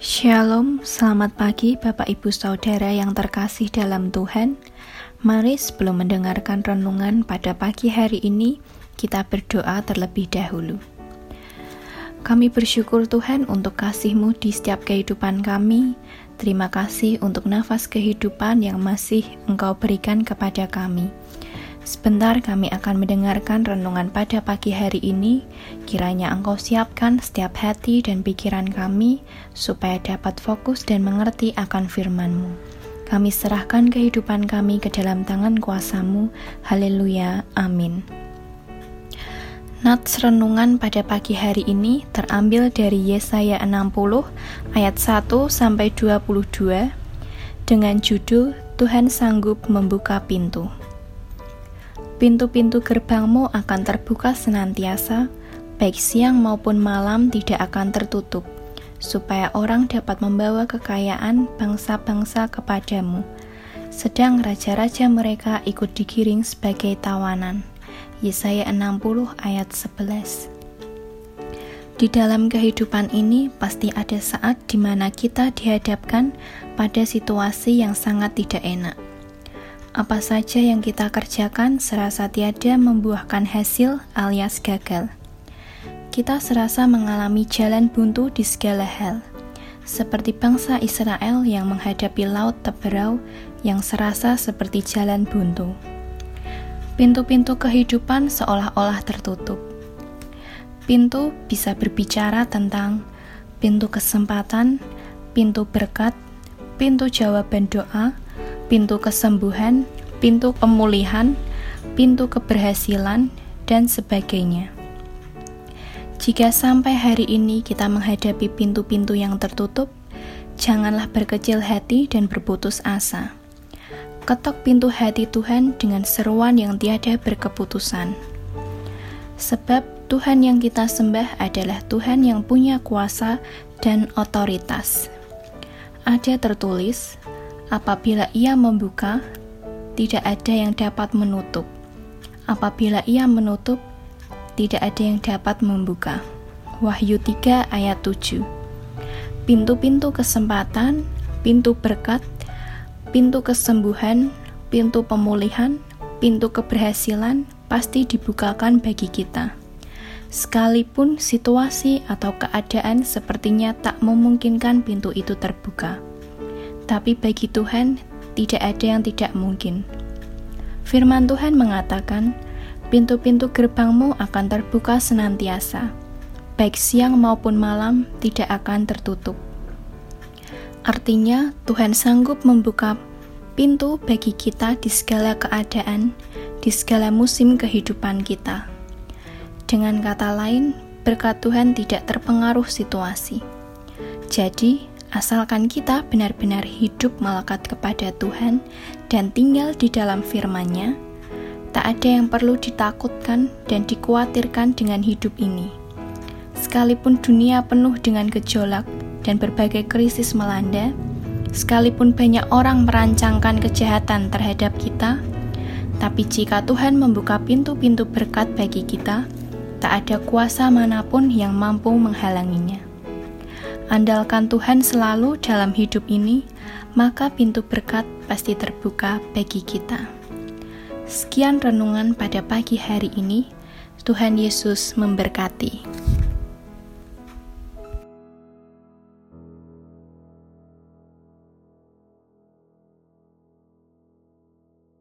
Shalom, selamat pagi Bapak Ibu Saudara yang terkasih dalam Tuhan. Mari sebelum mendengarkan renungan pada pagi hari ini, kita berdoa terlebih dahulu. Kami bersyukur Tuhan untuk kasih-Mu di setiap kehidupan kami. Terima kasih untuk nafas kehidupan yang masih Engkau berikan kepada kami. Sebentar kami akan mendengarkan renungan pada pagi hari ini. Kiranya Engkau siapkan setiap hati dan pikiran kami supaya dapat fokus dan mengerti akan firman-Mu. Kami serahkan kehidupan kami ke dalam tangan kuasamu. Haleluya. Amin. Nats renungan pada pagi hari ini terambil dari Yesaya 60 ayat 1 sampai 22 dengan judul Tuhan sanggup membuka pintu. Pintu-pintu gerbangmu akan terbuka senantiasa, baik siang maupun malam tidak akan tertutup, supaya orang dapat membawa kekayaan bangsa-bangsa kepadamu. Sedang raja-raja mereka ikut digiring sebagai tawanan. Yesaya 60 ayat 11 Di dalam kehidupan ini pasti ada saat di mana kita dihadapkan pada situasi yang sangat tidak enak apa saja yang kita kerjakan serasa tiada membuahkan hasil alias gagal. Kita serasa mengalami jalan buntu di segala hal, seperti bangsa Israel yang menghadapi laut teberau yang serasa seperti jalan buntu. Pintu-pintu kehidupan seolah-olah tertutup. Pintu bisa berbicara tentang pintu kesempatan, pintu berkat, pintu jawaban doa, pintu kesembuhan, pintu pemulihan, pintu keberhasilan, dan sebagainya. Jika sampai hari ini kita menghadapi pintu-pintu yang tertutup, janganlah berkecil hati dan berputus asa. Ketok pintu hati Tuhan dengan seruan yang tiada berkeputusan. Sebab Tuhan yang kita sembah adalah Tuhan yang punya kuasa dan otoritas. Ada tertulis, Apabila ia membuka, tidak ada yang dapat menutup. Apabila ia menutup, tidak ada yang dapat membuka. Wahyu 3 ayat 7 Pintu-pintu kesempatan, pintu berkat, pintu kesembuhan, pintu pemulihan, pintu keberhasilan pasti dibukakan bagi kita. Sekalipun situasi atau keadaan sepertinya tak memungkinkan pintu itu terbuka tapi bagi Tuhan tidak ada yang tidak mungkin. Firman Tuhan mengatakan, pintu-pintu gerbangmu akan terbuka senantiasa, baik siang maupun malam tidak akan tertutup. Artinya, Tuhan sanggup membuka pintu bagi kita di segala keadaan, di segala musim kehidupan kita. Dengan kata lain, berkat Tuhan tidak terpengaruh situasi. Jadi, Asalkan kita benar-benar hidup melekat kepada Tuhan dan tinggal di dalam firman-Nya, tak ada yang perlu ditakutkan dan dikhawatirkan dengan hidup ini. Sekalipun dunia penuh dengan gejolak dan berbagai krisis melanda, sekalipun banyak orang merancangkan kejahatan terhadap kita, tapi jika Tuhan membuka pintu-pintu berkat bagi kita, tak ada kuasa mana pun yang mampu menghalanginya. Andalkan Tuhan selalu dalam hidup ini, maka pintu berkat pasti terbuka bagi kita. Sekian renungan pada pagi hari ini. Tuhan Yesus memberkati.